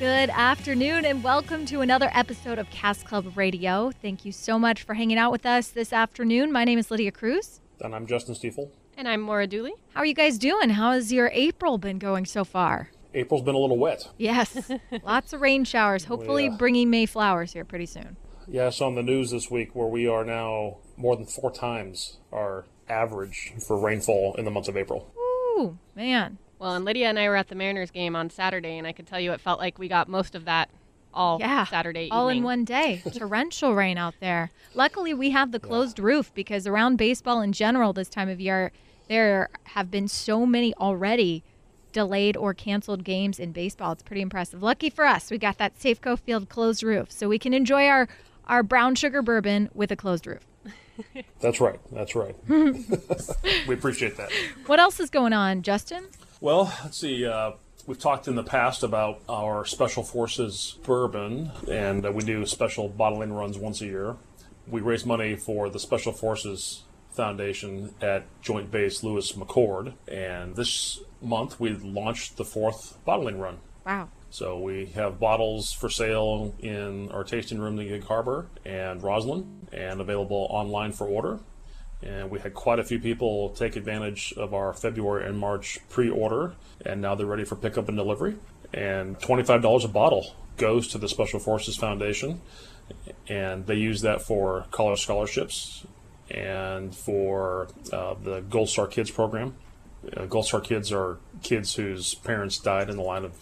Good afternoon and welcome to another episode of Cask Club Radio. Thank you so much for hanging out with us this afternoon. My name is Lydia Cruz. And I'm Justin Stiefel. And I'm Maura Dooley. How are you guys doing? How has your April been going so far? April's been a little wet. Yes, lots of rain showers, hopefully yeah. bringing May flowers here pretty soon. Yeah, I saw on the news this week where we are now more than four times our average for rainfall in the month of April. Ooh, man. Well, and Lydia and I were at the Mariners game on Saturday, and I can tell you it felt like we got most of that all Yeah. Saturday All in one day. Torrential rain out there. Luckily, we have the closed roof because around baseball in general this time of year, there have been so many already delayed or canceled games in baseball. It's pretty impressive. Lucky for us, we got that Safeco Field closed roof, so we can enjoy our our brown sugar bourbon with a closed roof. That's right. That's right. we appreciate that. What else is going on, Justin? Well, let's see. Uh, we've talked in the past about our Special Forces bourbon, and uh, we do special bottling runs once a year. We raise money for the Special Forces Foundation at Joint Base Lewis McChord, and this month we launched the fourth bottling run. Wow. So we have bottles for sale in our tasting room in Gig Harbor and Roslyn, and available online for order. And we had quite a few people take advantage of our February and March pre-order, and now they're ready for pickup and delivery. And twenty-five dollars a bottle goes to the Special Forces Foundation, and they use that for college scholarships and for uh, the Gold Star Kids program. Uh, Gold Star Kids are kids whose parents died in the line of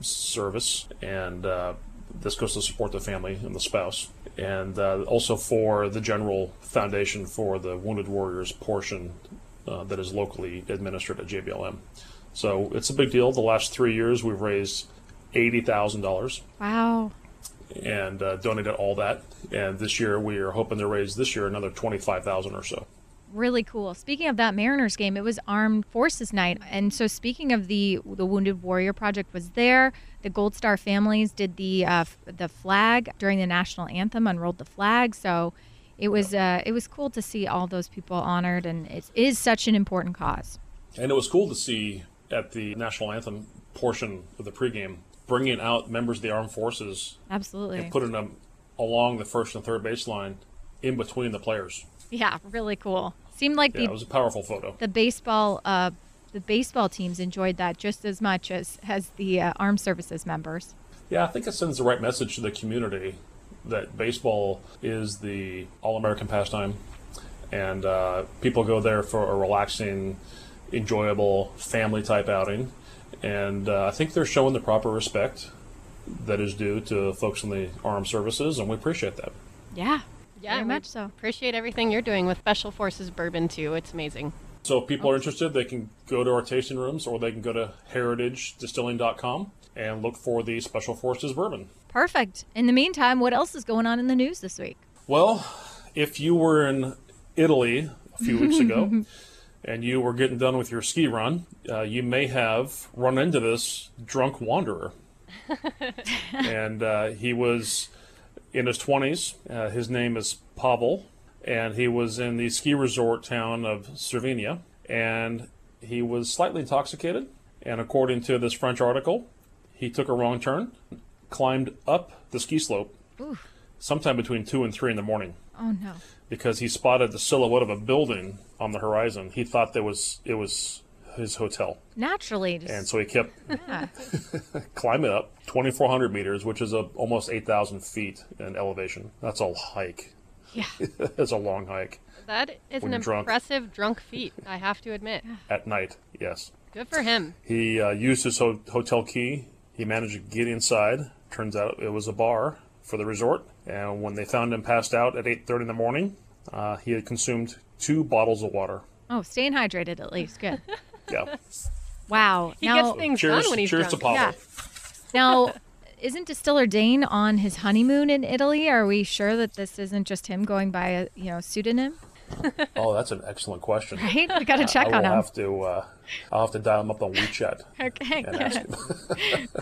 service, and uh, this goes to support the family and the spouse. And uh, also for the general foundation for the Wounded Warriors portion uh, that is locally administered at JBLM. So it's a big deal. The last three years we've raised $80,000 Wow. and uh, donated all that. And this year we are hoping to raise this year another 25000 or so. really cool. Speaking of that Mariners game, it was Armed Forces Night, and so speaking of the the Wounded Warrior Project was there. The Gold Star families did the uh, f- the flag during the national anthem, unrolled the flag. So it was uh, it was cool to see all those people honored, and it is such an important cause. And it was cool to see at the national anthem portion of the pregame bringing out members of the armed forces Absolutely. and putting them along the first and third baseline in between the players. yeah, really cool. Seemed like Yeah, the it was a powerful photo. the baseball uh, the baseball teams enjoyed that just as much as as the uh, armed services members. Yeah, I think it sends the right message to the community that baseball is the all-American pastime, and uh, people go there for a relaxing, enjoyable family-type outing, and uh, I think they're showing the proper respect that is due to folks in the armed services, and we appreciate that. Yeah, Yeah, very much so. Appreciate everything you're doing with Special Forces bourbon too. It's amazing. So if people are interested, they can go to our tasting rooms, or they can go to heritagedistilling.com and look for the Special Forces bourbon. Perfect. In the meantime, what else is going on in the news this week? Well, if you were in Italy a few weeks ago and you were getting done with your ski run, uh, you may have run into this drunk wanderer. and uh, he was in his 20s. Uh, his name is Pavel, and he was in the ski resort town of Cervinia. And he was slightly intoxicated. And according to this French article, he took a wrong turn, climbed up the ski slope sometime between 2 and 3 in the morning Oh no. because he spotted the silhouette of a building on the horizon. He thought there was it was his hotel, Naturally, just and so he kept yeah. climbing up 2,400 meters, which is a, almost 8,000 feet in elevation. That's a hike. Yeah. It's a long hike That is When an you're drunk. impressive drunk feat. I have to admit. at night. Yes, Good for him. he uh, used his ho- hotel key. He managed to get inside. Turns out it was a bar for the resort. And when they found him passed out at 8:30 in the morning, uh, he had consumed two bottles of water. Oh, staying hydrated at least. Good. Yeah. Wow. He now, gets things cheers done when he's cheers drunk. to Pablo. Yeah. now, isn't Distiller Dane on his honeymoon in Italy? Are we sure that this isn't just him going by a you know pseudonym? oh, that's an excellent question. Right, we got to check I on will him. have to. Uh, I'll have to dial him up on WeChat Okay, and ask him.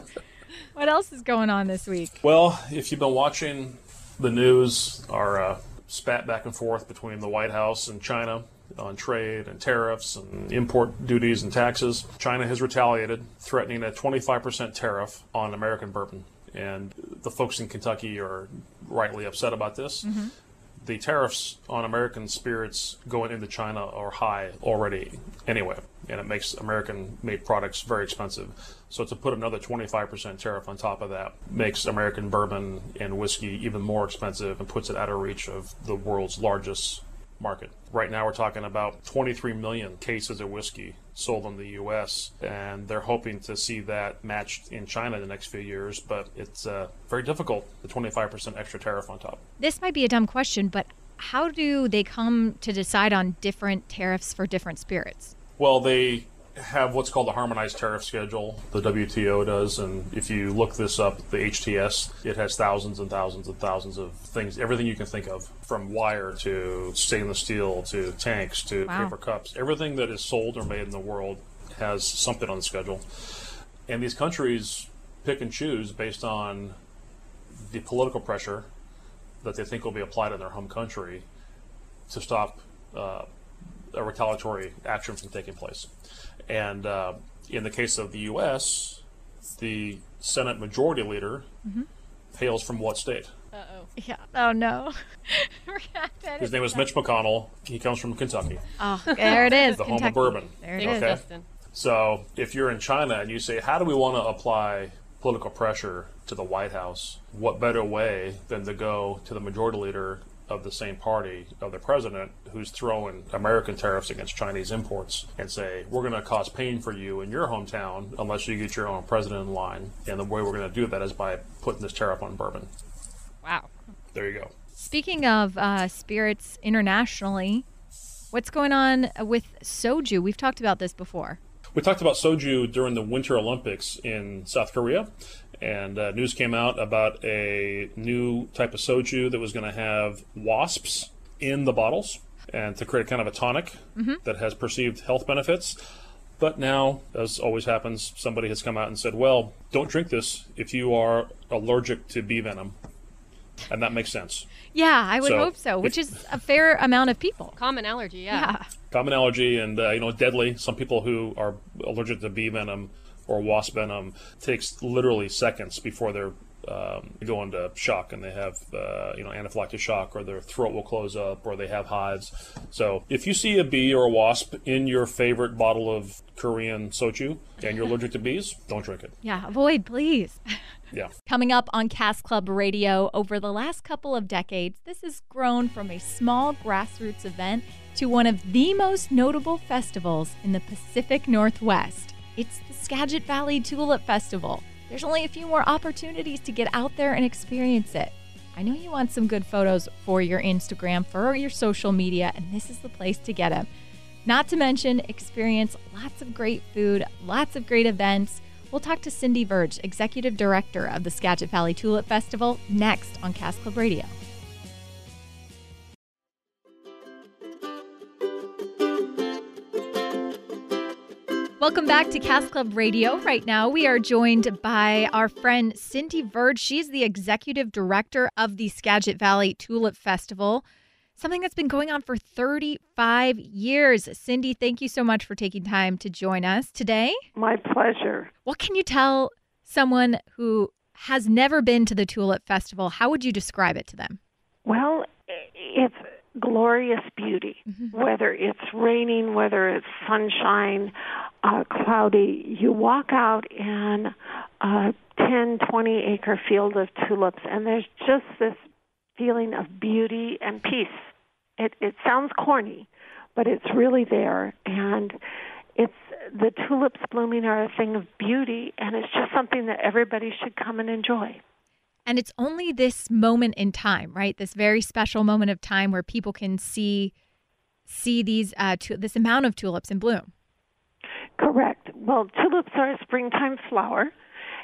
What else is going on this week? Well, if you've been watching the news, our uh, spat back and forth between the White House and China on trade and tariffs and import duties and taxes, China has retaliated, threatening a 25% tariff on American bourbon. And the folks in Kentucky are rightly upset about this. Mm-hmm. The tariffs on American spirits going into China are high already anyway, and it makes American made products very expensive. So to put another 25% tariff on top of that makes American bourbon and whiskey even more expensive and puts it out of reach of the world's largest market. Right now, we're talking about 23 million cases of whiskey sold in the U.S., and they're hoping to see that matched in China in the next few years, but it's uh, very difficult, the 25% extra tariff on top. This might be a dumb question, but how do they come to decide on different tariffs for different spirits? Well, they have what's called a harmonized tariff schedule. The WTO does, and if you look this up, the HTS, it has thousands and thousands and thousands of things, everything you can think of, from wire to stainless steel to tanks to Wow. paper cups. Everything that is sold or made in the world has something on the schedule. And these countries pick and choose based on the political pressure that they think will be applied in their home country to stop uh, a retaliatory action from taking place. And uh, in the case of the U.S., the Senate Majority Leader hails from what state? Uh oh. Yeah. Oh no. His name is Mitch McConnell. He comes from Kentucky, Oh, there it is. the home of bourbon. There it Thanks, is. So if you're in China and you say, how do we want to apply political pressure to the White House? What better way than to go to the majority leader of the same party of the president who's throwing American tariffs against Chinese imports and say, we're going to cause pain for you in your hometown unless you get your own president in line. And the way we're going to do that is by putting this tariff on bourbon. Wow. There you go. Speaking of uh, spirits internationally, what's going on with soju? We've talked about this before. We talked about soju during the Winter Olympics in South Korea, and uh, news came out about a new type of soju that was going to have wasps in the bottles and to create a kind of a tonic that has perceived health benefits. But now, as always happens, somebody has come out and said, well, don't drink this if you are allergic to bee venom. And that makes sense. Yeah, I would So, hope so, which if- is a fair amount of people. Common allergy, yeah. Yeah. common allergy and uh, you know deadly. Some people who are allergic to bee venom or wasp venom takes literally seconds before they're um, go into shock and they have uh, you know anaphylactic shock or their throat will close up or they have hives. So if you see a bee or a wasp in your favorite bottle of Korean soju and you're allergic to bees, don't drink it. Yeah, avoid, please. Yeah. Coming up on Cask Club Radio, over the last couple of decades, this has grown from a small grassroots event to one of the most notable festivals in the Pacific Northwest. It's the Skagit Valley Tulip Festival. There's only a few more opportunities to get out there and experience it. I know you want some good photos for your Instagram, for your social media, and this is the place to get them. Not to mention, experience lots of great food, lots of great events. We'll talk to Cindy Verge, Executive Director of the Skagit Valley Tulip Festival, next on Cask Club Radio. Welcome back to Cask Club Radio. Right now, we are joined by our friend Cindy Verge. She's the executive director of the Skagit Valley Tulip Festival, something that's been going on for 35 years. Cindy, thank you so much for taking time to join us today. My pleasure. What can you tell someone who has never been to the Tulip Festival? How would you describe it to them? Well, it's glorious beauty, whether it's raining, whether it's sunshine, uh, cloudy. You walk out in a 10, 20 acre field of tulips, and there's just this feeling of beauty and peace. It, it sounds corny, but it's really there. And it's the tulips blooming are a thing of beauty, and it's just something that everybody should come and enjoy. And it's only this moment in time, right? This very special moment of time where people can see see these uh, tu- this amount of tulips in bloom. Correct. Well, tulips are a springtime flower,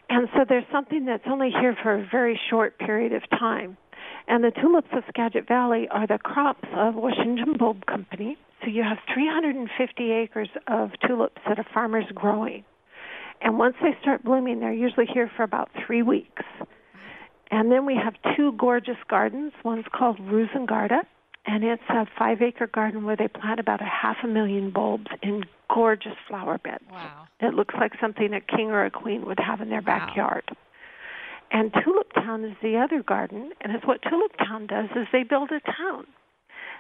And so there's something that's only here for a very short period of time. And the tulips of Skagit Valley are the crops of Washington Bulb Company. So you have 350 acres of tulips that a farmer's growing. And once they start blooming, they're usually here for about three weeks. And then we have two gorgeous gardens. One's called RoozenGaarde, and it's a five acre garden where they plant about a half a million bulbs in gorgeous flower beds. Wow. It looks like something a king or a queen would have in their Wow. backyard. And Tulip Town is the other garden, and it's what Tulip Town does is they build a town.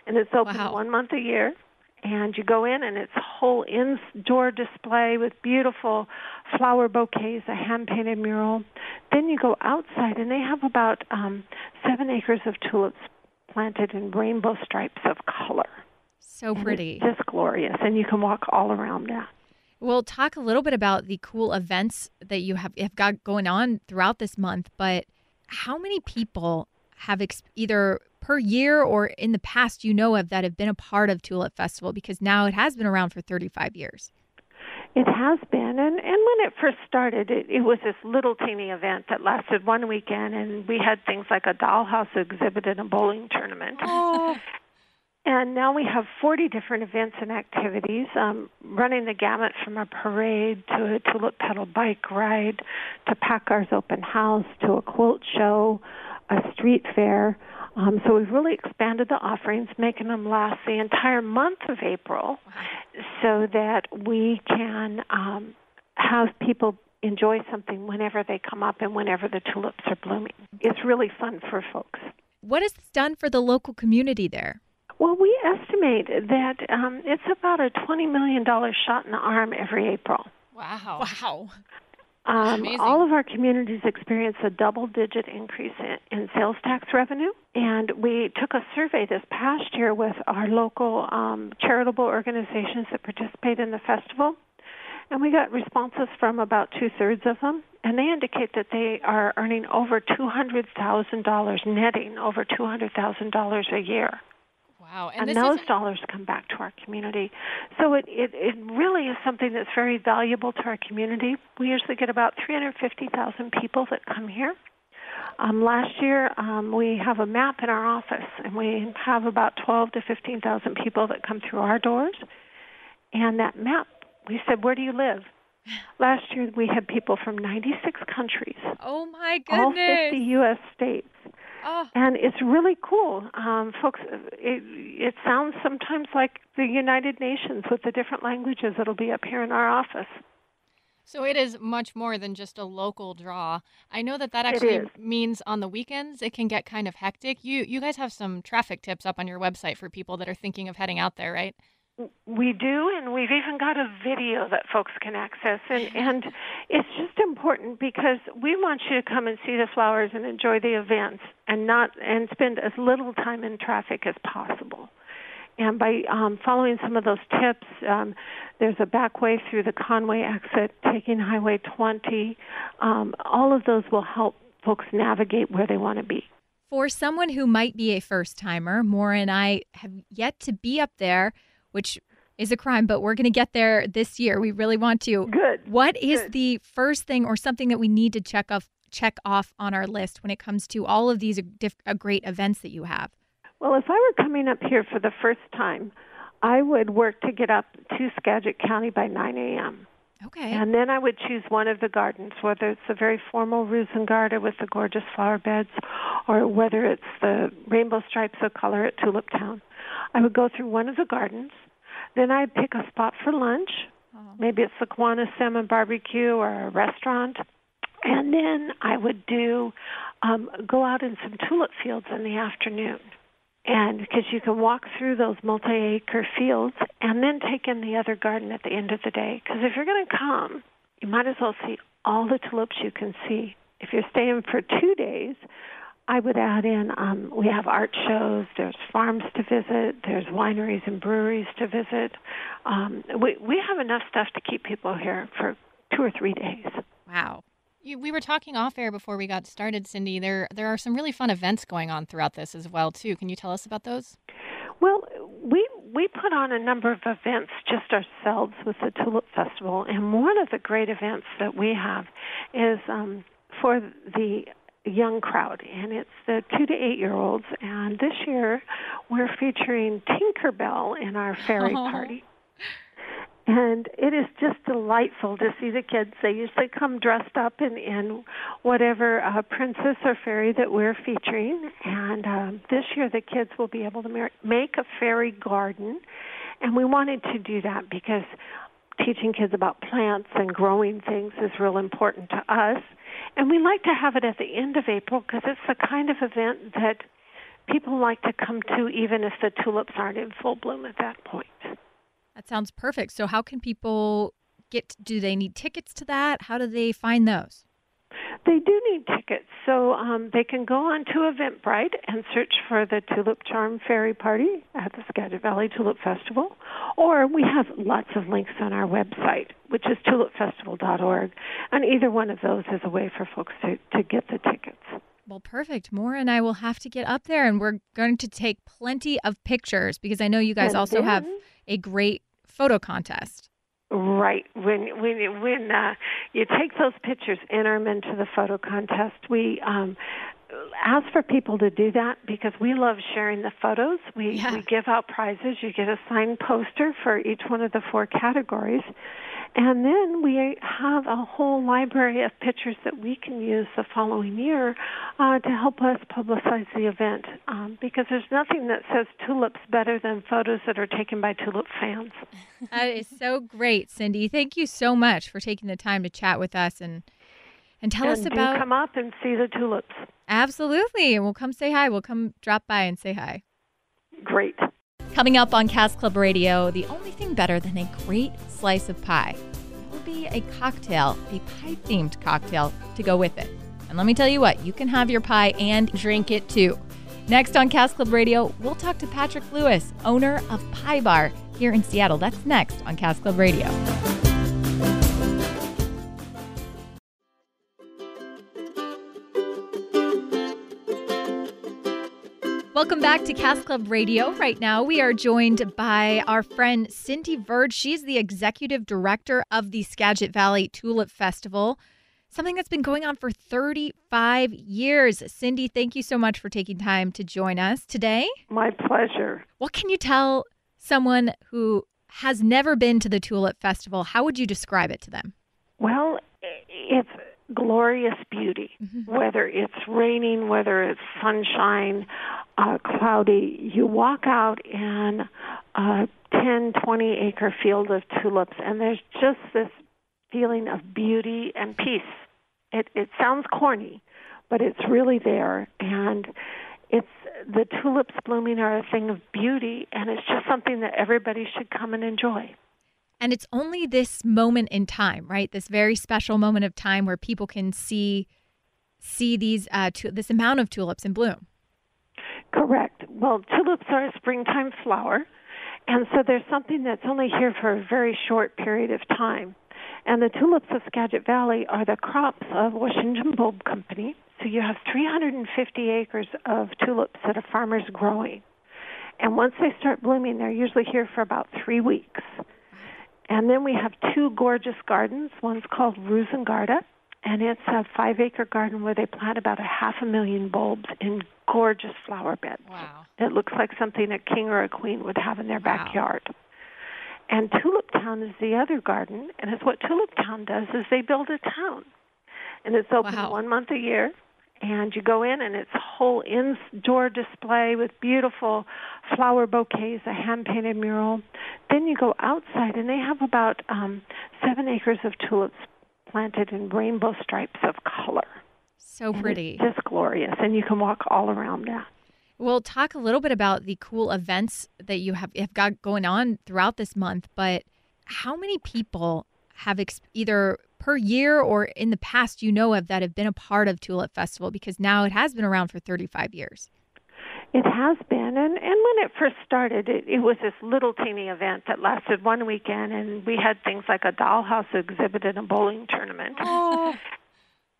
And it's open Wow. one month a year. And you go in and it's a whole indoor display with beautiful flower bouquets, a hand painted mural. Then you go outside and they have about um, seven acres of tulips planted in rainbow stripes of color. So pretty. It's just glorious. And you can walk all around that. We'll talk a little bit about the cool events that you have, have got going on throughout this month, but how many people have ex- either per year or in the past you know of that have been a part of Tulip Festival because now it has been around for 35 years. It has been, and and when it first started, it, it was this little teeny event that lasted one weekend, and we had things like a dollhouse exhibit and a bowling tournament. And now we have 40 different events and activities, um, running the gamut from a parade to a tulip petal bike ride, to Packard's open house, to a quilt show, a street fair. Um, so we've really expanded the offerings, making them last the entire month of April, so that we can um, have people enjoy something whenever they come up and whenever the tulips are blooming. It's really fun for folks. What has this done for the local community there? Well, we estimate that um, it's about a $20 million shot in the arm every April. Wow. Wow. Um, all of our communities experience a double digit increase in, in sales tax revenue. And we took a survey this past year with our local um, charitable organizations that participate in the festival. And we got responses from about two thirds of them. And they indicate that they are earning over $200,000, netting over $200,000 a year. Wow. and, this those is dollars come back to our community. So it, it it really is something that's very valuable to our community. We usually get about 350,000 people that come here. Um, last year, um, we have a map in our office, and we have about 12 to 15,000 people that come through our doors. And that map, we said, "Where do you live?" Last year, we had people from 96 countries, Oh my goodness. all goodness. 50 U.S. states Oh, and it's really cool. Um, folks, it, it sounds sometimes like the United Nations with the different languages that'll be up here in our office. So it is much more than just a local draw. I know that that actually means on the weekends it can get kind of hectic. You you guys have some traffic tips up on your website for people that are thinking of heading out there, right? We do, and we've even got a video that folks can access. And, and it's just important because we want you to come and see the flowers and enjoy the events and not and spend as little time in traffic as possible. And by um, following some of those tips, um, there's a back way through the Conway exit, taking Highway 20. Um, all of those will help folks navigate where they want to be. For someone who might be a first timer, Maura and I have yet to be up there, which is a crime, but we're going to get there this year. We really want to. Good. What is Good. the first thing or something that we need to check off check off on our list when it comes to all of these diff- uh, great events that you have? Well, if I were coming up here for the first time, I would work to get up to Skagit County by 9 a.m. Okay. And then I would choose one of the gardens, whether it's the very formal RoozenGaarde with the gorgeous flower beds, or whether it's the rainbow stripes of color at Tulip Town. I would go through one of the gardens. Then I'd pick a spot for lunch. Maybe it's the Kiwanis Salmon Barbecue or a restaurant. And then I would do um, go out in some tulip fields in the afternoon and because you can walk through those multi-acre fields and then take in the other garden at the end of the day because if you're going to come you might as well see all the tulips you can see if you're staying for two days i would add in um, we have art shows there's farms to visit there's wineries and breweries to visit um, we, we have enough stuff to keep people here for two or three days wow. You, we were talking off air before we got started, Cindy. There there are some really fun events going on throughout this as well too. Can you tell us about those? Well, we we put on a number of events just ourselves with the Tulip Festival, and one of the great events that we have is um, for the young crowd, and it's the two to eight year olds. And this year, we're featuring Tinkerbell in our fairy party. And it is just delightful to see the kids. They usually come dressed up in, in whatever uh, princess or fairy that we're featuring. And um, this year, the kids will be able to mar- make a fairy garden. And we wanted to do that because teaching kids about plants and growing things is real important to us. And we like to have it at the end of April because it's the kind of event that people like to come to even if the tulips aren't in full bloom at that point. That sounds perfect. So, how can people get? Do they need tickets to that? How do they find those? They do need tickets, so um, they can go on to Eventbrite and search for the Tulip Charm Fairy Party at the Skagit Valley Tulip Festival, or we have lots of links on our website, which is tulipfestival.org, and either one of those is a way for folks to, to get the tickets. Well, perfect. Maura and I will have to get up there, and we're going to take plenty of pictures because I know you guys And also have a great photo contest. Right. When when when uh, you take those pictures, enter them into the photo contest. We um, ask for people to do that because we love sharing the photos. We Yeah. we give out prizes. You get a signed poster for each one of the four categories. And then we have a whole library of pictures that we can use the following year uh, to help us publicize the event. Um, because there's nothing that says tulips better than photos that are taken by tulip fans. That is so great, Cindy. Thank you so much for taking the time to chat with us and and tell us about do come up and see the tulips. absolutely. And we'll come say hi. We'll come drop by and say hi. Great. Coming up on Cask Club Radio, the only thing better than a great slice of pie It will be a cocktail, a pie themed cocktail to go with it. And let me tell you what, you can have your pie and drink it too. Next on Cask Club Radio, we'll talk to Patrick Lewis, owner of Pie Bar here in Seattle. That's next on Cask Club Radio. Welcome back to Cask Club Radio. Right now, we are joined by our friend Cindy Verge. She's the executive director of the Skagit Valley Tulip Festival, something that's been going on for 35 years. Cindy, thank you so much for taking time to join us today. My pleasure. What can you tell someone who has never been to the Tulip Festival? How would you describe it to them? Well, it's glorious beauty. Whether it's raining, whether it's sunshine, uh, cloudy, you walk out in a 10, 20 acre field of tulips, and there's just this feeling of beauty and peace. It, it sounds corny, but it's really there. And it's the tulips blooming are a thing of beauty, and it's just something that everybody should come and enjoy. And it's only this moment in time, right? This very special moment of time where people can see see these uh, tu- this amount of tulips in bloom. Correct. Well, tulips are a springtime flower, and so there's something that's only here for a very short period of time. And the tulips of Skagit Valley are the crops of Washington Bulb Company. So you have 350 acres of tulips that a farmer's growing. And once they start blooming, they're usually here for about three weeks. And then we have two gorgeous gardens. One's called RoozenGaarde, and it's a five acre garden where they plant about a half a million bulbs in gorgeous flower beds. Wow. It looks like something a king or a queen would have in their Wow. backyard. And Tulip Town is the other garden, and it's what Tulip Town does is they build a town. And it's open Wow. one month a year. And you go in, and it's a whole indoor display with beautiful flower bouquets, a hand painted mural. Then you go outside, and they have about um, seven acres of tulips planted in rainbow stripes of color. So pretty. It's just glorious, and you can walk all around that. We'll talk a little bit about the cool events that you have, have got going on throughout this month, but how many people have ex- either per year or in the past you know of that have been a part of Tulip Festival because now it has been around for 35 years. It has been, and and when it first started, it, it was this little teeny event that lasted one weekend, and we had things like a dollhouse exhibit and a bowling tournament. Oh,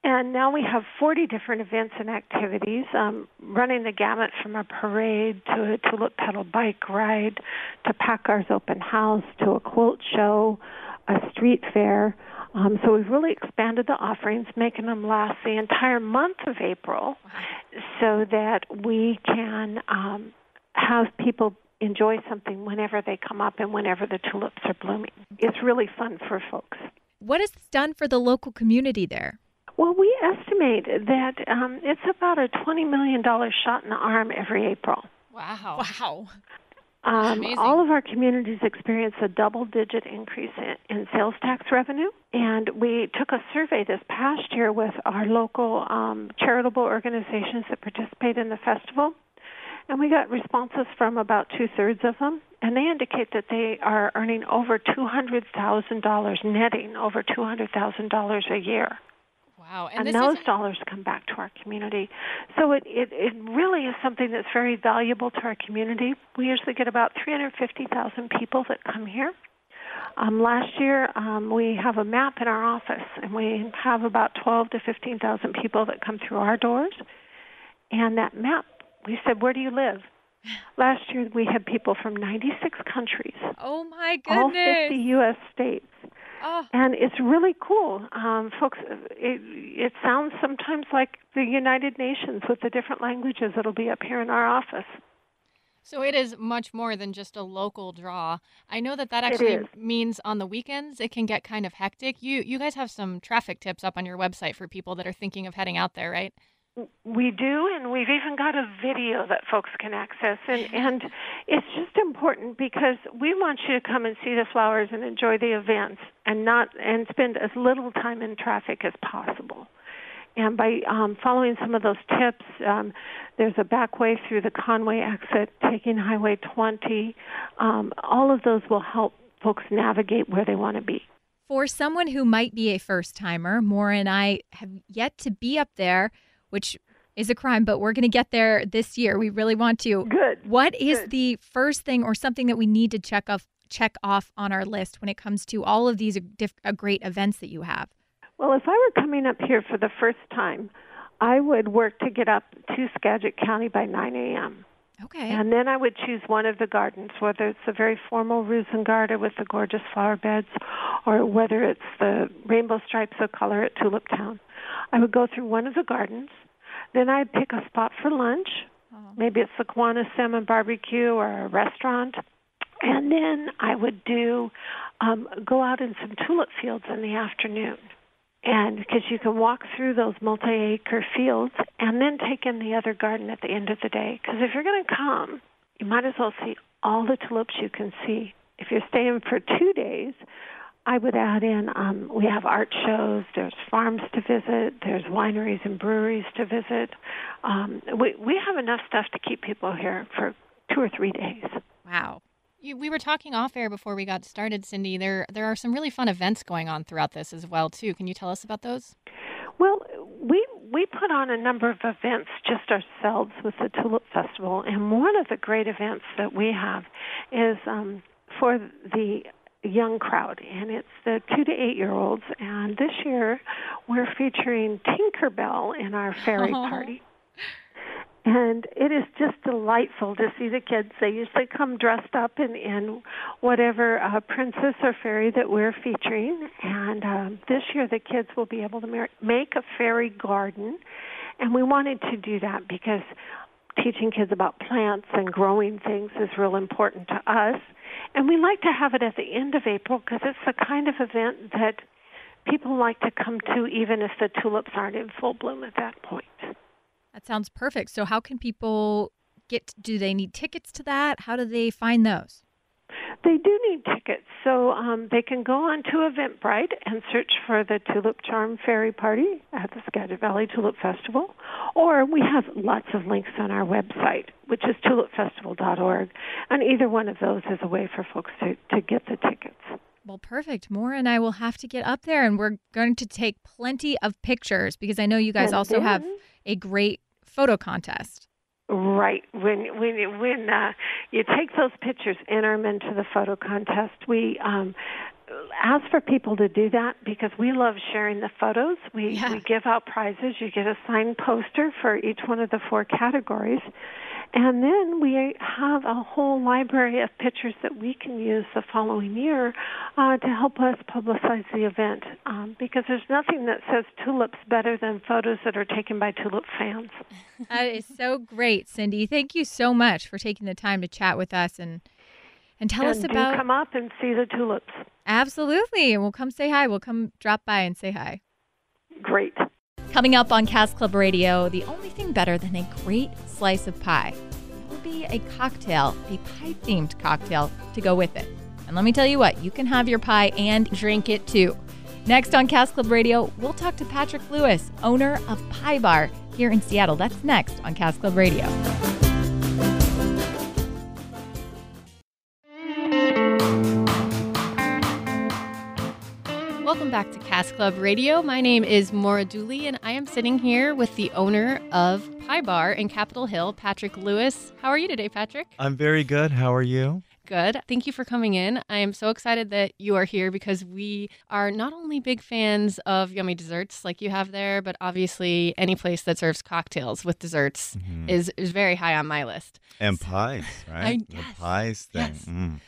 And now we have 40 different events and activities, um, running the gamut from a parade to a tulip petal bike ride to Packard's open house to a quilt show, a street fair. Um, so we've really expanded the offerings, making them last the entire month of April so that we can um, have people enjoy something whenever they come up and whenever the tulips are blooming. It's really fun for folks. What has this done for the local community there? Well, we estimate that um, it's about a $20 million shot in the arm every April. Wow. Wow. Um, all of our communities experience a double digit increase in, in sales tax revenue. And we took a survey this past year with our local um, charitable organizations that participate in the festival. And we got responses from about two thirds of them. And they indicate that they are earning over $200,000, netting over $200,000 a year Wow. and, this those is dollars come back to our community. So it, it it really is something that's very valuable to our community. We usually get about 350,000 people that come here. Um, last year, um, we have a map in our office, and we have about 12 to 15,000 people that come through our doors. And that map, we said, "Where do you live?" Last year, we had people from 96 countries, Oh my goodness. all 50 U.S. states Oh, and it's really cool, um, folks. It, it sounds sometimes like the United Nations with the different languages that'll be up here in our office. so it is much more than just a local draw. I know that that actually means on the weekends it can get kind of hectic. You you guys have some traffic tips up on your website for people that are thinking of heading out there, right? We do, and we've even got a video that folks can access, and and it's just important because we want you to come and see the flowers and enjoy the events, and not and spend as little time in traffic as possible. And by um, following some of those tips, um, there's a back way through the Conway exit, taking Highway 20. Um, all of those will help folks navigate where they want to be. For someone who might be a first timer, Maura and I have yet to be up there, which is a crime, but we're going to get there this year. We really want to. Good. What is Good. the first thing or something that we need to check off check off on our list when it comes to all of these diff- uh, great events that you have? Well, if I were coming up here for the first time, I would work to get up to Skagit County by 9 a.m. Okay. And then I would choose one of the gardens, whether it's the very formal RoozenGaarde with the gorgeous flower beds, or whether it's the rainbow stripes of color at Tulip Town. I would go through one of the gardens. Then I'd pick a spot for lunch. Maybe it's the Kiwanis Salmon Barbecue or a restaurant. And then I would do um, go out in some tulip fields in the afternoon and because you can walk through those multi-acre fields and then take in the other garden at the end of the day. Because if you're going to come you might as well see all the tulips you can see. If you're staying for two days i would add in um, we have art shows there's farms to visit there's wineries and breweries to visit. Um, we, we have enough stuff to keep people here for two or three days. Wow. You, we were talking off air before we got started, Cindy. There there are some really fun events going on throughout this as well too. Can you tell us about those? Well, we we put on a number of events just ourselves with the Tulip Festival, and one of the great events that we have is um, for the young crowd, and it's the two to eight year olds. And this year, we're featuring Tinkerbell in our fairy Oh. party. And it is just delightful to see the kids. They usually come dressed up in, in whatever uh, princess or fairy that we're featuring. And um, this year, the kids will be able to mar- make a fairy garden. And we wanted to do that because teaching kids about plants and growing things is real important to us. And we like to have it at the end of April because it's the kind of event that people like to come to even if the tulips aren't in full bloom at that point. That sounds perfect. So how can people get do they need tickets to that? How do they find those? They do need tickets, so um, they can go on to Eventbrite and search for the Tulip Charm Fairy Party at the Skagit Valley Tulip Festival, or we have lots of links on our website, which is tulipfestival.org, and either one of those is a way for folks to, to get the tickets. Well, perfect. Maura and I will have to get up there and we're going to take plenty of pictures because I know you guys And also have a great photo contest. Right. When when when uh, you take those pictures, enter them into the photo contest. We um, ask for people to do that because we love sharing the photos. We Yeah. we give out prizes. You get a signed poster for each one of the four categories. And then we have a whole library of pictures that we can use the following year uh, to help us publicize the event. Um, because there's nothing that says tulips better than photos that are taken by tulip fans. That is so great, Cindy. Thank you so much for taking the time to chat with us and and tell and us about come up and see the tulips. Absolutely. And we'll come say hi. We'll come drop by and say hi. Great. Coming up on Cask Club Radio, the only thing better than a great slice of pie will be a cocktail, a pie themed cocktail to go with it. And let me tell you what, you can have your pie and drink it too. Next on Cask Club Radio, we'll talk to Patrick Lewis, owner of Pie Bar here in Seattle. That's next on Cask Club Radio. Back to Cask Club Radio. My name is Maura Dooley, and I am sitting here with the owner of Pie Bar in Capitol Hill, Patrick Lewis. How are you today, Patrick? I'm very good. How are you? Good. Thank you for coming in. I am so excited that you are here because we are not only big fans of yummy desserts like you have there, but obviously any place that serves cocktails with desserts Mm-hmm. is, is very high on my list. And pies, right? the yes, pies thing. yes. Mm.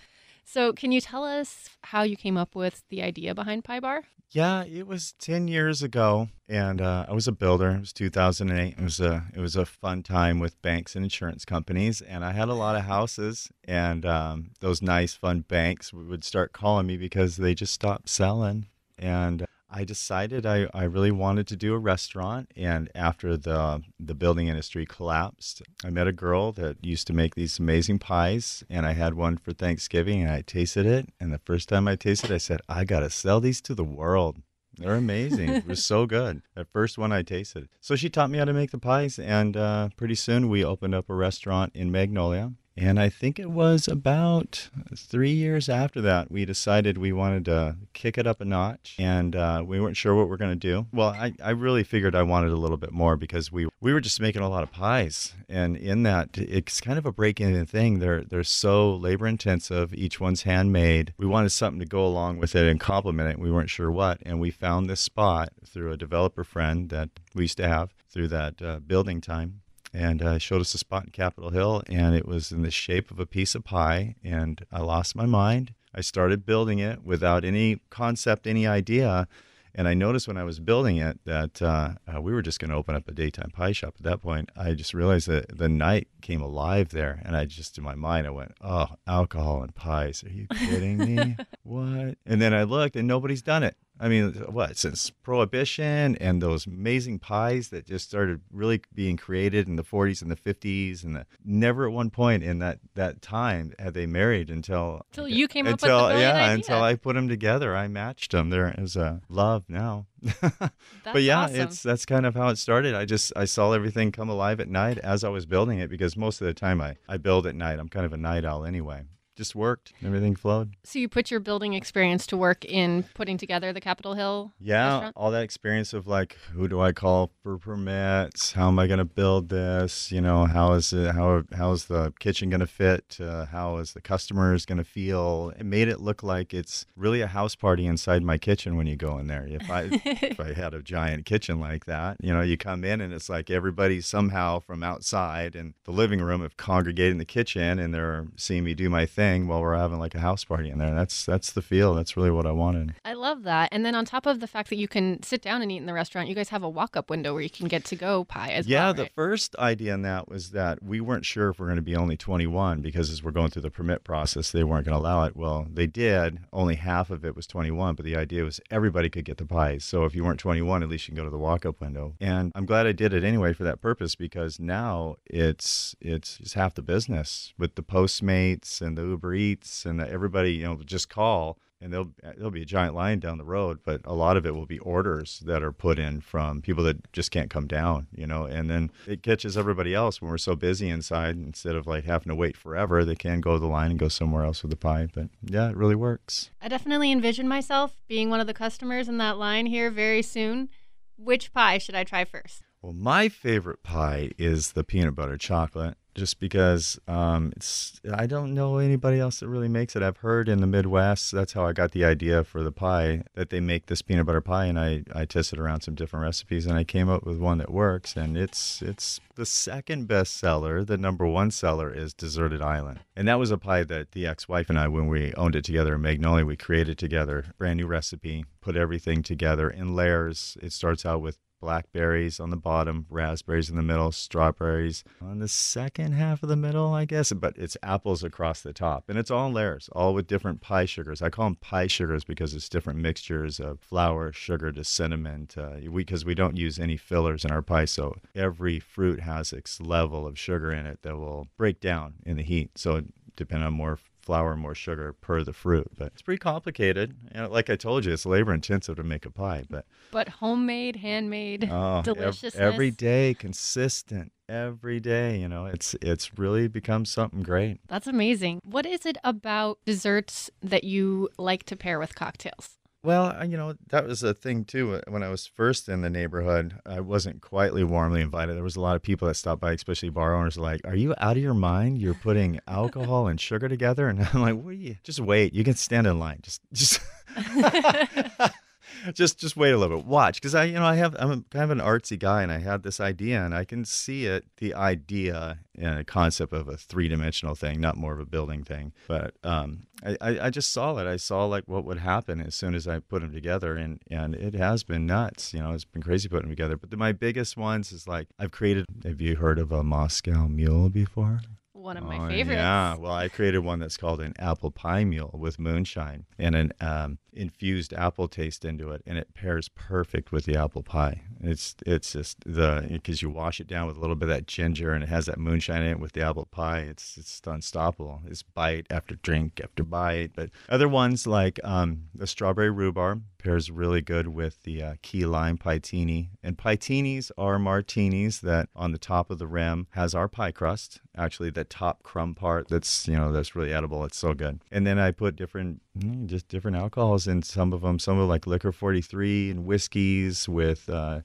So, can you tell us how you came up with the idea behind Pie Bar? Yeah, it was ten years ago, and uh, I was a builder. It was 2008. It was a it was a fun time with banks and insurance companies, and I had a lot of houses, and um, those nice fun banks would start calling me because they just stopped selling, and I decided I, I really wanted to do a restaurant. And after the the building industry collapsed, I met a girl that used to make these amazing pies, and I had one for Thanksgiving, and I tasted it. And the first time I tasted, it, I said, I gotta sell these to the world. They're amazing. it was so good. That first one I tasted. So she taught me how to make the pies, and uh, pretty soon we opened up a restaurant in Magnolia. And I think it was about three years after that, we decided we wanted to kick it up a notch. And uh, we weren't sure what we are going to do. Well, I, I really figured I wanted a little bit more because we, we were just making a lot of pies. And in that, it's kind of a break in thing. They're, they're so labor intensive, each one's handmade. We wanted something to go along with it and complement it. We weren't sure what. And we found this spot through a developer friend that we used to have through that uh, building time and uh, showed us a spot in Capitol Hill, and it was in the shape of a piece of pie. And I lost my mind. I started building it without any concept, any idea. And I noticed when I was building it that uh, uh, we were just going to open up a daytime pie shop. At that point, I just realized that the night came alive there, and I just in my mind I went, "Oh, alcohol and pies? Are you kidding me? what?" And then I looked, and nobody's done it. I mean, what since Prohibition and those amazing pies that just started really being created in the 40s and the 50s, and the, never at one point in that that time had they married until Until you came up with the until yeah idea. until I put them together. I matched them. There is a love now. but yeah, awesome. it's that's kind of how it started. I just I saw everything come alive at night as I was building it because most of the time I I build at night. I'm kind of a night owl anyway. Just worked. Everything flowed. So, you put your building experience to work in putting together the Capitol Hill Yeah, restaurant? all that experience of like, who do I call for permits? How am I going to build this? You know, how is it? How how is the kitchen going to fit? Uh, how is the customers going to feel? It made it look like it's really a house party inside my kitchen when you go in there. If I if I had a giant kitchen like that, you know, you come in and it's like everybody somehow from outside and the living room have congregated in the kitchen and they're seeing me do my thing while we're having like a house party in there. That's that's the feel. That's really what I wanted. I love that. And then on top of the fact that you can sit down and eat in the restaurant, you guys have a walk-up window where you can get to go pie as yeah, well. Yeah, the right? first idea in that was that we weren't sure if we're going to be only 21 because as we're going through the permit process, they weren't going to allow it. Well, they did. Only half of it was 21, but the idea was everybody could get the pies. So if you weren't 21, at least you can go to the walk-up window. And I'm glad I did it anyway for that purpose because now it's it's just half the business with the Postmates and the Uber Eats and everybody. You know, just call and there'll there'll be a giant line down the road, but a lot of it will be orders that are put in from people that just can't come down, you know. And then it catches everybody else when we're so busy inside. Instead of like having to wait forever, they can go to the line and go somewhere else with the pie. But yeah, it really works. I definitely envision myself being one of the customers in that line here very soon. Which pie should I try first? Well, my favorite pie is the peanut butter chocolate. Just because um, it's I don't know anybody else that really makes it. I've heard in the Midwest that's how I got the idea for the pie that they make this peanut butter pie, and I I tested around some different recipes, and I came up with one that works, and it's it's the second best seller. The number one seller is Deserted Island, and that was a pie that the ex-wife and I, when we owned it together in Magnolia, we created together, brand new recipe, put everything together in layers. It starts out with blackberries on the bottom, raspberries in the middle, strawberries on the second half of the middle, I guess, but it's apples across the top. And it's all layers, all with different pie sugars. I call them pie sugars because it's different mixtures of flour, sugar to cinnamon. To, we, because we don't use any fillers in our pie, so every fruit has its level of sugar in it that will break down in the heat. So depending on more flour more sugar per the fruit. But it's pretty complicated. And like I told you, it's labor intensive to make a pie. But but homemade, handmade, oh, deliciousness. Ev- every day, consistent. Every day, you know, it's it's really become something great. That's amazing. What is it about desserts that you like to pair with cocktails? Well, you know, that was a thing too. Uh, when I was first in the neighborhood, I wasn't quietly warmly invited. There was a lot of people that stopped by, especially bar owners, like, Are you out of your mind? You're putting alcohol and sugar together? And I'm like, What are you? Just wait. You can stand in line. Just, just. just just wait a little bit. Watch because i you know i have i'm a, kind of an artsy guy and i had this idea and i can see it the idea and a concept of a three-dimensional thing not more of a building thing. But um, I, I just saw it. I saw like what would happen as soon as i put them together and and it has been nuts you know it's been crazy putting them together. But the, my biggest ones is like i've created have you heard of a moscow mule before? One of my oh, favorites. Yeah, well, I created one that's called an apple pie mule with moonshine and an um, infused apple taste into it, and it pairs perfect with the apple pie. It's it's just the because you wash it down with a little bit of that ginger, and it has that moonshine in it with the apple pie. It's it's unstoppable. It's bite after drink after bite. But other ones like um, the strawberry rhubarb pairs really good with the uh, key lime pietini. And pietinis are martinis that on the top of the rim has our pie crust, actually the top crumb part that's, you know, that's really edible. It's so good. And then I put different, just different alcohols and some of them. Some of like Licor 43 and whiskeys with, uh,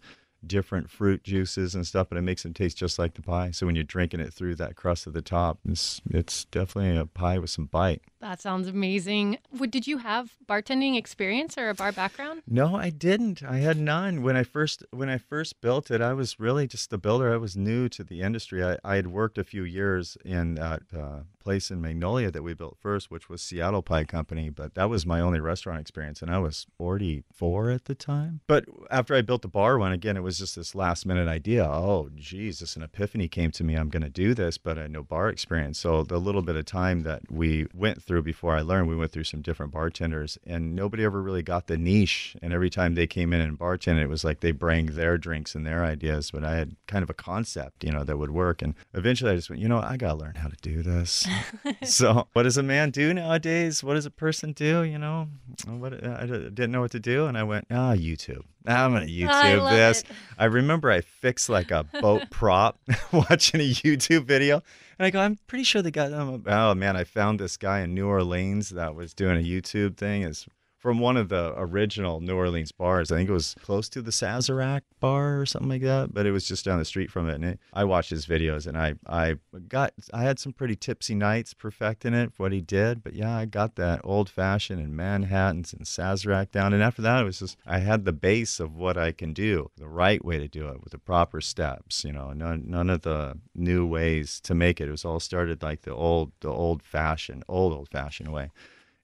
different fruit juices and stuff, but it makes them taste just like the pie. So when you're drinking it through that crust of the top, it's it's definitely a pie with some bite. That sounds amazing. What, did you have bartending experience or a bar background? No, I didn't. I had none. When I first when I first built it, I was really just a builder. I was new to the industry. I, I had worked a few years in that uh, place in Magnolia that we built first, which was Seattle Pie Company, but that was my only restaurant experience, and I was 44 at the time. But after I built the bar one, again, it was just this last minute idea. Oh, geez, this an epiphany came to me. I'm going to do this, but I had no bar experience. So the little bit of time that we went through before I learned, we went through some different bartenders, and nobody ever really got the niche. And every time they came in and bartended, it was like they bring their drinks and their ideas, but I had kind of a concept, you know, that would work. And eventually I just went, you know, I got to learn how to do this. so what does a man do nowadays? What does a person do? You know, what I didn't know what to do, and I went, ah, YouTube. I'm gonna YouTube this. It. I remember I fixed like a boat prop watching a YouTube video, and I go, I'm pretty sure they got. Um, oh man, I found this guy in New Orleans that was doing a YouTube thing. It's from one of the original New Orleans bars. I think it was close to the Sazerac bar or something like that, but it was just down the street from it. And it, I watched his videos and I, I got, I had some pretty tipsy nights perfecting it, what he did. But yeah, I got that old fashioned and Manhattans and Sazerac down. And after that, it was just, I had the base of what I can do, the right way to do it with the proper steps, you know, none, none of the new ways to make it. It was all started like the old, the old fashioned, old, old fashioned way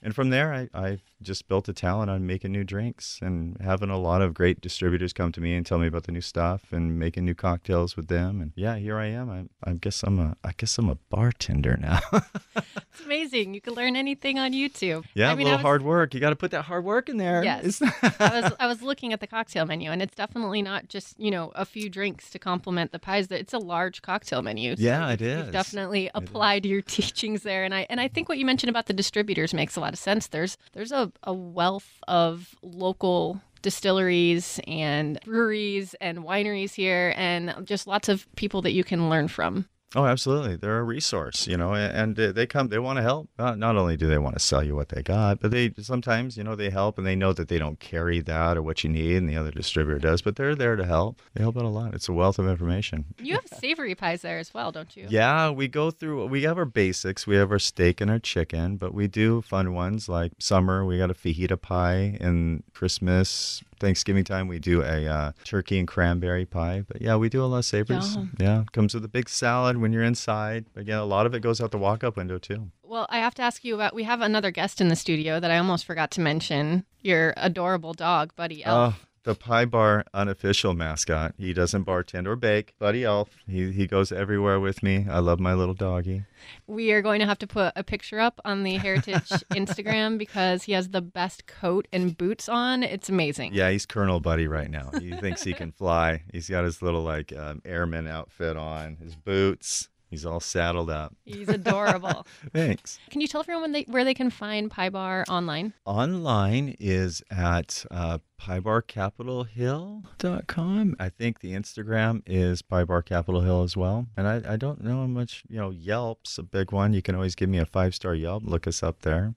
and from there, I, I just built a talent on making new drinks and having a lot of great distributors come to me and tell me about the new stuff and making new cocktails with them. And yeah, here I am. I, I guess I'm a I guess I'm a bartender now. it's amazing. You can learn anything on YouTube. Yeah, I mean, a little was, hard work. You got to put that hard work in there. Yes. I was I was looking at the cocktail menu, and it's definitely not just you know a few drinks to complement the pies. It's a large cocktail menu. So yeah, it is. Definitely applied is. your teachings there, and I and I think what you mentioned about the distributors makes a lot lot of sense. There's there's a, a wealth of local distilleries and breweries and wineries here and just lots of people that you can learn from. Oh, absolutely. They're a resource, you know, and they come, they want to help. Not only do they want to sell you what they got, but they sometimes, you know, they help and they know that they don't carry that or what you need and the other distributor does, but they're there to help. They help out a lot. It's a wealth of information. You have savory pies there as well, don't you? Yeah, we go through, we have our basics. We have our steak and our chicken, but we do fun ones like summer, we got a fajita pie and Christmas, Thanksgiving time, we do a uh, turkey and cranberry pie. But yeah, we do a lot of savories. Yum. Yeah, comes with a big salad when you're inside. But yeah, a lot of it goes out the walk-up window too. Well, I have to ask you about. We have another guest in the studio that I almost forgot to mention. Your adorable dog, Buddy Elf. Oh, the Pie Bar unofficial mascot. He doesn't bartend or bake. Buddy Elf. He he goes everywhere with me. I love my little doggy. We are going to have to put a picture up on the Heritage Instagram because he has the best coat and boots on. It's amazing. Yeah, he's Colonel Buddy right now. He thinks he can fly. He's got his little like um, airman outfit on, his boots. He's all saddled up. He's adorable. Thanks. Can you tell everyone they, where they can find Pie Bar online? Online is at uh, piebarcapitalhill.com. I think the Instagram is piebarcapitalhill as well. And I, I don't know how much, you know, Yelp's a big one. You can always give me a five star Yelp. Look us up there.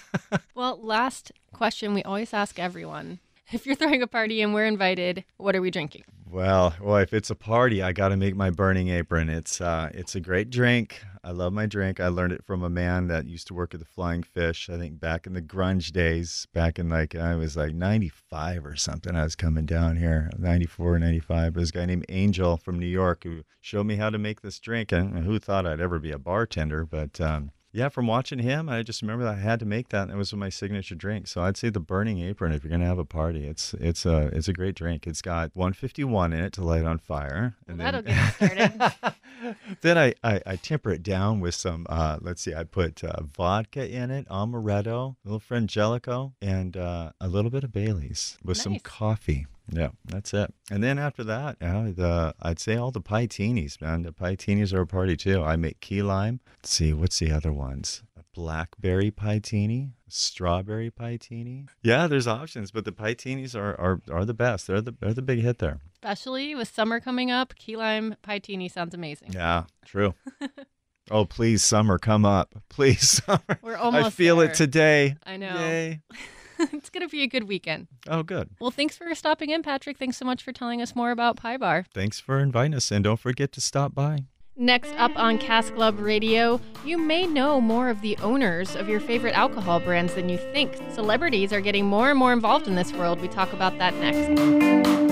well, last question we always ask everyone if you're throwing a party and we're invited, what are we drinking? Well, well, if it's a party, I got to make my burning apron. It's uh, it's a great drink. I love my drink. I learned it from a man that used to work at the Flying Fish. I think back in the grunge days, back in like I was like 95 or something. I was coming down here, 94, 95. a guy named Angel from New York who showed me how to make this drink. And who thought I'd ever be a bartender? But um, yeah, from watching him, I just remember that I had to make that, and it was my signature drink. So I'd say the Burning Apron. If you're gonna have a party, it's it's a it's a great drink. It's got 151 in it to light on fire, and well, then, that'll get started. then I, I, I temper it down with some. Uh, let's see, I put uh, vodka in it, amaretto, a little frangelico, and uh, a little bit of Bailey's with nice. some coffee. Yeah, that's it. And then after that, yeah, the I'd say all the pietinis, man. The pietinis are a party too. I make key lime. Let's see, what's the other ones? A blackberry pietini, strawberry pietini. Yeah, there's options, but the pietinis are, are, are the best. They're the they're the big hit there. Especially with summer coming up, key lime pietini sounds amazing. Yeah, true. oh, please, summer, come up. Please, summer. We're almost I feel there. it today. I know. Yay. it's going to be a good weekend. Oh, good. Well, thanks for stopping in, Patrick. Thanks so much for telling us more about Pie Bar. Thanks for inviting us, and don't forget to stop by. Next up on Cask Club Radio, you may know more of the owners of your favorite alcohol brands than you think. Celebrities are getting more and more involved in this world. We talk about that next.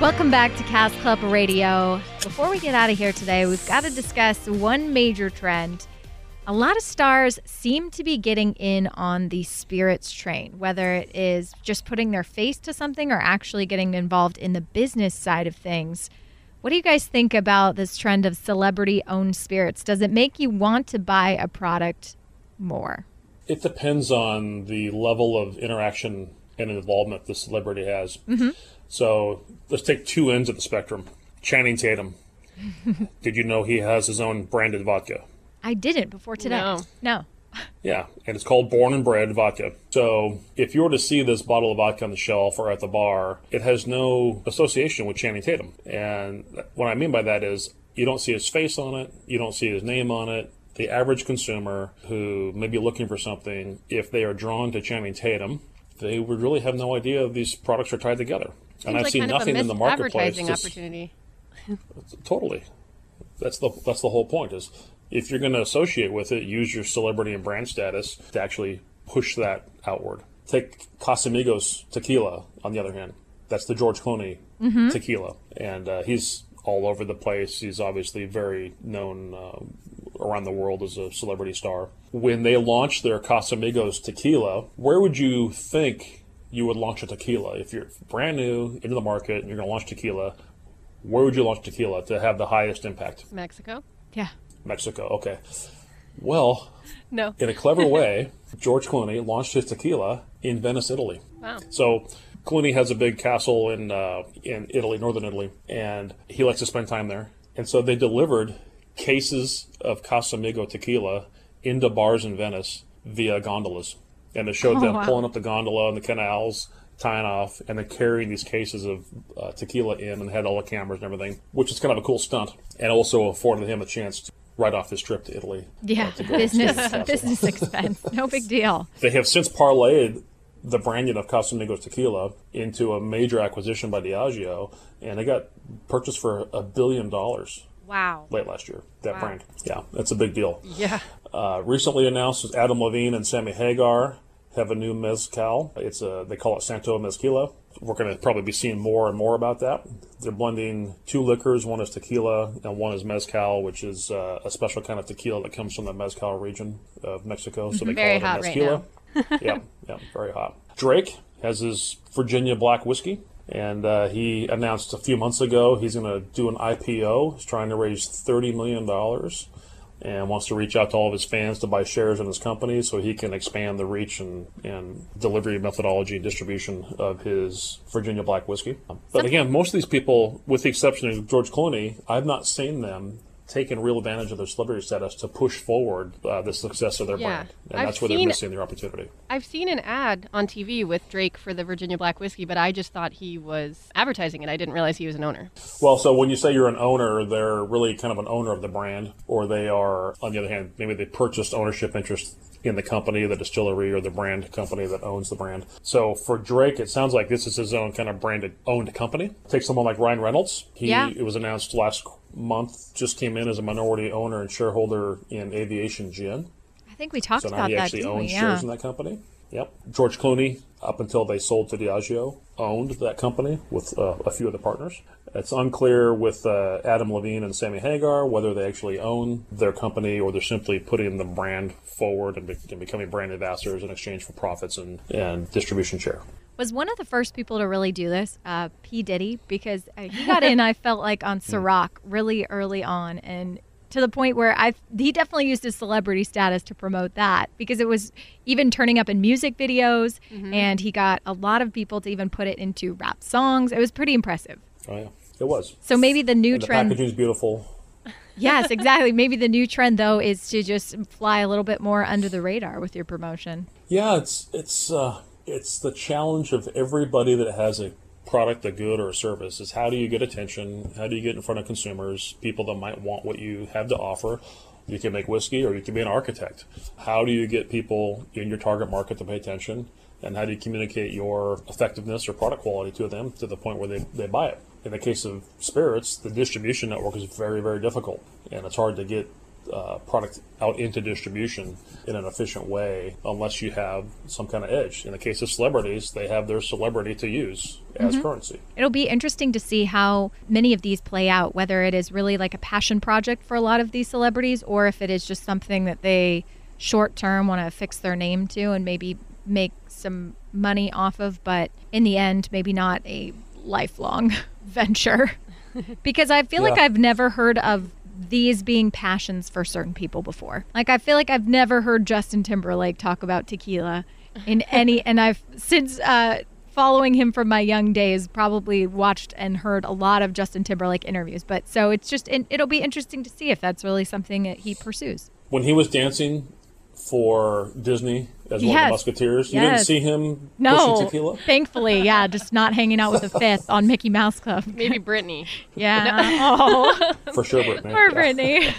Welcome back to Cask Club Radio. Before we get out of here today, we've got to discuss one major trend. A lot of stars seem to be getting in on the spirits train, whether it is just putting their face to something or actually getting involved in the business side of things. What do you guys think about this trend of celebrity owned spirits? Does it make you want to buy a product more? It depends on the level of interaction and involvement the celebrity has. Mm-hmm. So let's take two ends of the spectrum. Channing Tatum. Did you know he has his own branded vodka? I didn't before today. No. no. yeah, and it's called Born and Bred vodka. So if you were to see this bottle of vodka on the shelf or at the bar, it has no association with Channing Tatum. And what I mean by that is you don't see his face on it, you don't see his name on it. The average consumer who may be looking for something, if they are drawn to Channing Tatum, they would really have no idea these products are tied together. Seems and I've like seen nothing in the marketplace. Advertising opportunity. totally. That's the that's the whole point. Is if you're going to associate with it, use your celebrity and brand status to actually push that outward. Take Casamigos tequila, on the other hand. That's the George Clooney mm-hmm. tequila, and uh, he's all over the place. He's obviously very known uh, around the world as a celebrity star. When they launched their Casamigos tequila, where would you think you would launch a tequila. If you're brand new into the market and you're going to launch tequila, where would you launch tequila to have the highest impact? Mexico. Yeah. Mexico. Okay. Well, no. in a clever way, George Clooney launched his tequila in Venice, Italy. Wow. So Clooney has a big castle in uh, in Italy, northern Italy, and he likes to spend time there. And so they delivered cases of Casamigo tequila into bars in Venice via gondolas. And it showed Oh, them wow. pulling up the gondola and the canals, tying off, and then carrying these cases of uh, tequila in, and had all the cameras and everything, which is kind of a cool stunt, and also afforded him a chance to write off his trip to Italy. Yeah, uh, to go and stay business at the castle. business expense. No big deal. They have since parlayed the branding of Casamigos tequila into a major acquisition by Diageo, and they got purchased for a billion dollars Wow. late last year. That brand, yeah, that's a big deal. Yeah. Uh, recently announced is Adam Levine and Sammy Hagar have a new mezcal. It's a they call it Santo Mezquila. We're going to probably be seeing more and more about that. They're blending two liquors. One is tequila and one is mezcal, which is uh, a special kind of tequila that comes from the mezcal region of Mexico. So they Very call it a hot right mezquila. yeah, yeah, very hot. Drake has his Virginia Black whiskey, and uh, he announced a few months ago he's going to do an IPO. He's trying to raise thirty million dollars, and wants to reach out to all of his fans to buy shares in his company so he can expand the reach and, and delivery methodology and distribution of his Virginia Black whiskey. But again, most of these people, with the exception of George Clooney, I've not seen them taking real advantage of their celebrity status to push forward uh, the success of their Yeah. brand. And I've that's where seen- they're missing their opportunity. I've seen an ad on TV with Drake for the Virginia Black whiskey, but I just thought he was advertising it. I didn't realize he was an owner. Well, so when you say you're an owner, they're really kind of an owner of the brand, or they are, on the other hand, maybe they purchased ownership interest in the company, the distillery, or the brand company that owns the brand. So for Drake, it sounds like this is his own kind of branded owned company. Take someone like Ryan Reynolds. He Yeah. it was announced last month, just came in as a minority owner and shareholder in Aviation Gin. I think we talked So now about he that. actually didn't we? owns Yeah. shares in that company. Yep. George Clooney, up until they sold to Diageo, owned that company with uh, a few of the partners. It's unclear with uh, Adam Levine and Sammy Hagar whether they actually own their company or they're simply putting the brand forward and, be- and becoming brand ambassadors in exchange for profits and, and distribution share. Was one of the first people to really do this, uh, P. Diddy, because uh, he got in, I felt like, on Ciroc really early on. And to the point where I he definitely used his celebrity status to promote that because it was even turning up in music videos and he got a lot of people to even put it into rap songs. It was pretty impressive. Oh, yeah. It was. So maybe the new And the trend packaging's beautiful. Yes, exactly. maybe the new trend though is to just fly a little bit more under the radar with your promotion. Yeah, it's it's uh, it's the challenge of everybody that has a product, a good, or a service. Is how do you get attention? How do you get in front of consumers, people that might want what you have to offer? You can make whiskey, or you can be an architect. How do you get people in your target market to pay attention? And how do you communicate your effectiveness or product quality to them to the point where they, they buy it? In the case of spirits, the distribution network is very, very difficult, and it's hard to get uh, product out into distribution in an efficient way unless you have some kind of edge. In the case of celebrities, they have their celebrity to use as currency. It'll be interesting to see how many of these play out, whether it is really like a passion project for a lot of these celebrities or if it is just something that they short term want to fix their name to and maybe make some money off of, but in the end, maybe not a lifelong venture. because I feel like I've never heard of these being passions for certain people before. Like I feel like I've never heard Justin Timberlake talk about tequila in any and I've since uh following him from my young days probably watched and heard a lot of Justin Timberlake interviews. But so it's just it, it'll be interesting to see if that's really something that he pursues. When he was dancing for Disney as one of Yes. the Mouseketeers, you didn't Yes. see him No, pushing tequila? thankfully, yeah, just not hanging out with the fifth on Mickey Mouse Club. Maybe Britney. Yeah. Oh, For sure, Britney. poor Yeah. Britney.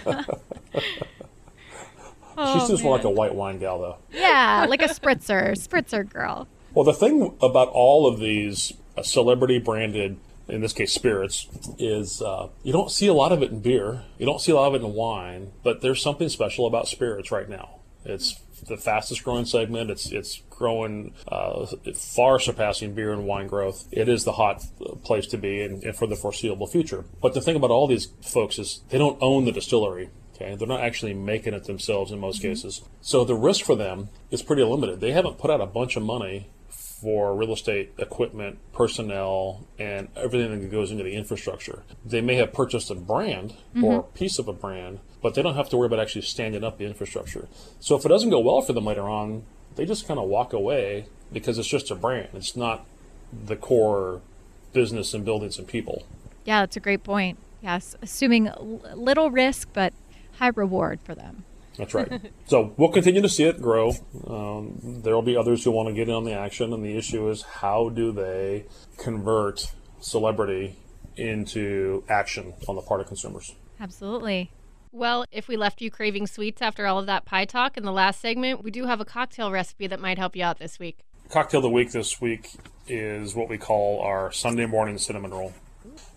She's just more like a white wine gal, though. Yeah, like a spritzer, spritzer girl. Well, the thing about all of these uh, celebrity branded, in this case spirits, is uh, you don't see a lot of it in beer. You don't see a lot of it in wine, but there's something special about spirits right now. It's the fastest growing segment. It's it's growing uh, far surpassing beer and wine growth. It is the hot place to be, and, and for the foreseeable future. But the thing about all these folks is they don't own the distillery. Okay, they're not actually making it themselves in most cases. So the risk for them is pretty limited. They haven't put out a bunch of money for real estate, equipment, personnel, and everything that goes into the infrastructure. They may have purchased a brand or mm-hmm. a piece of a brand, but they don't have to worry about actually standing up the infrastructure. So if it doesn't go well for them later on, they just kind of walk away because it's just a brand. It's not the core business and buildings and people. Yeah, that's a great point. Yes, assuming little risk but high reward for them. That's right. so we'll continue to see it grow. Um, there will be others who want to get in on the action, and the issue is how do they convert celebrity into action on the part of consumers? Absolutely. Well, if we left you craving sweets after all of that pie talk in the last segment, we do have a cocktail recipe that might help you out this week. Cocktail of the week this week is what we call our Sunday morning cinnamon roll.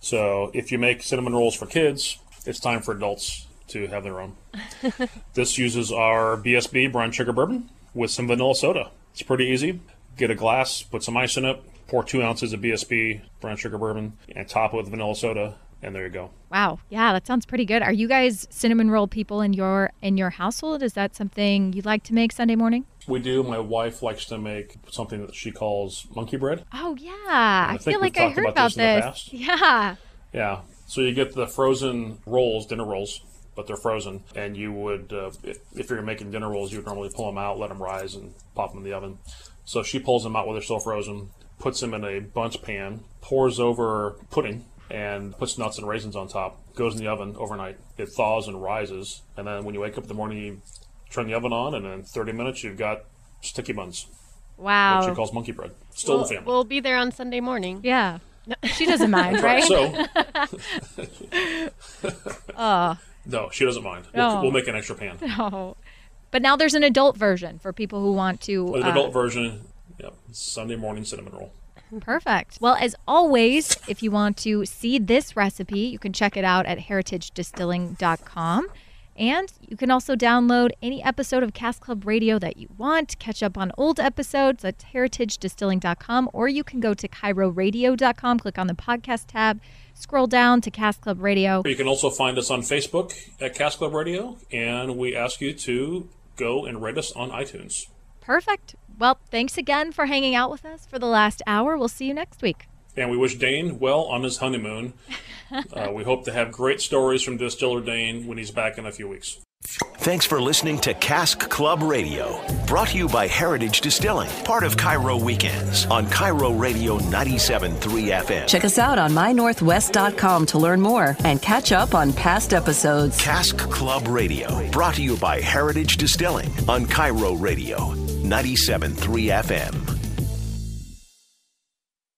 So if you make cinnamon rolls for kids, it's time for adults to have their own. this uses our BSB brown sugar bourbon with some vanilla soda. It's pretty easy. Get a glass, put some ice in it, pour two ounces of BSB brown sugar bourbon, and top it with vanilla soda, and there you go. Wow. Yeah, that sounds pretty good. Are you guys cinnamon roll people in your in your household? Is that something you like to make Sunday morning? We do. My wife likes to make something that she calls monkey bread. Oh yeah, I, I feel like I heard about about this this. Yeah. Yeah. So you get the frozen rolls, dinner rolls, but they're frozen. And you would, uh, if, if you're making dinner rolls, you would normally pull them out, let them rise, and pop them in the oven. So she pulls them out while they're still frozen, puts them in a bundt pan, pours over pudding, and puts nuts and raisins on top. Goes in the oven overnight. It thaws and rises, and then when you wake up in the morning, you turn the oven on, and in 30 minutes, you've got sticky buns, Wow. what she calls monkey bread. Still we'll, the family. we'll be there on Sunday morning. yeah. She doesn't mind, right? So, Oh. No, she doesn't mind. We'll, No. we'll make an extra pan. Oh. But now there's an adult version for people who want to. An uh, adult version, yep, Sunday morning cinnamon roll. Perfect. Well, as always, if you want to see this recipe, you can check it out at heritagedistilling.com. And you can also download any episode of Cask Club Radio that you want, catch up on old episodes at heritagedistilling.com, or you can go to KIRORadio.com, click on the podcast tab, scroll down to Cask Club Radio. You can also find us on Facebook at Cask Club Radio, and we ask you to go and rate us on iTunes. Perfect. Well, thanks again for hanging out with us for the last hour. We'll see you next week. And we wish Dane well on his honeymoon. uh, we hope to have great stories from Distiller Dane when he's back in a few weeks. Thanks for listening to Cask Club Radio, brought to you by Heritage Distilling, part of KIRO Weekends on KIRO Radio 97.3 FM. Check us out on mynorthwest.com to learn more and catch up on past episodes. Cask Club Radio, brought to you by Heritage Distilling on KIRO Radio 97.3 FM.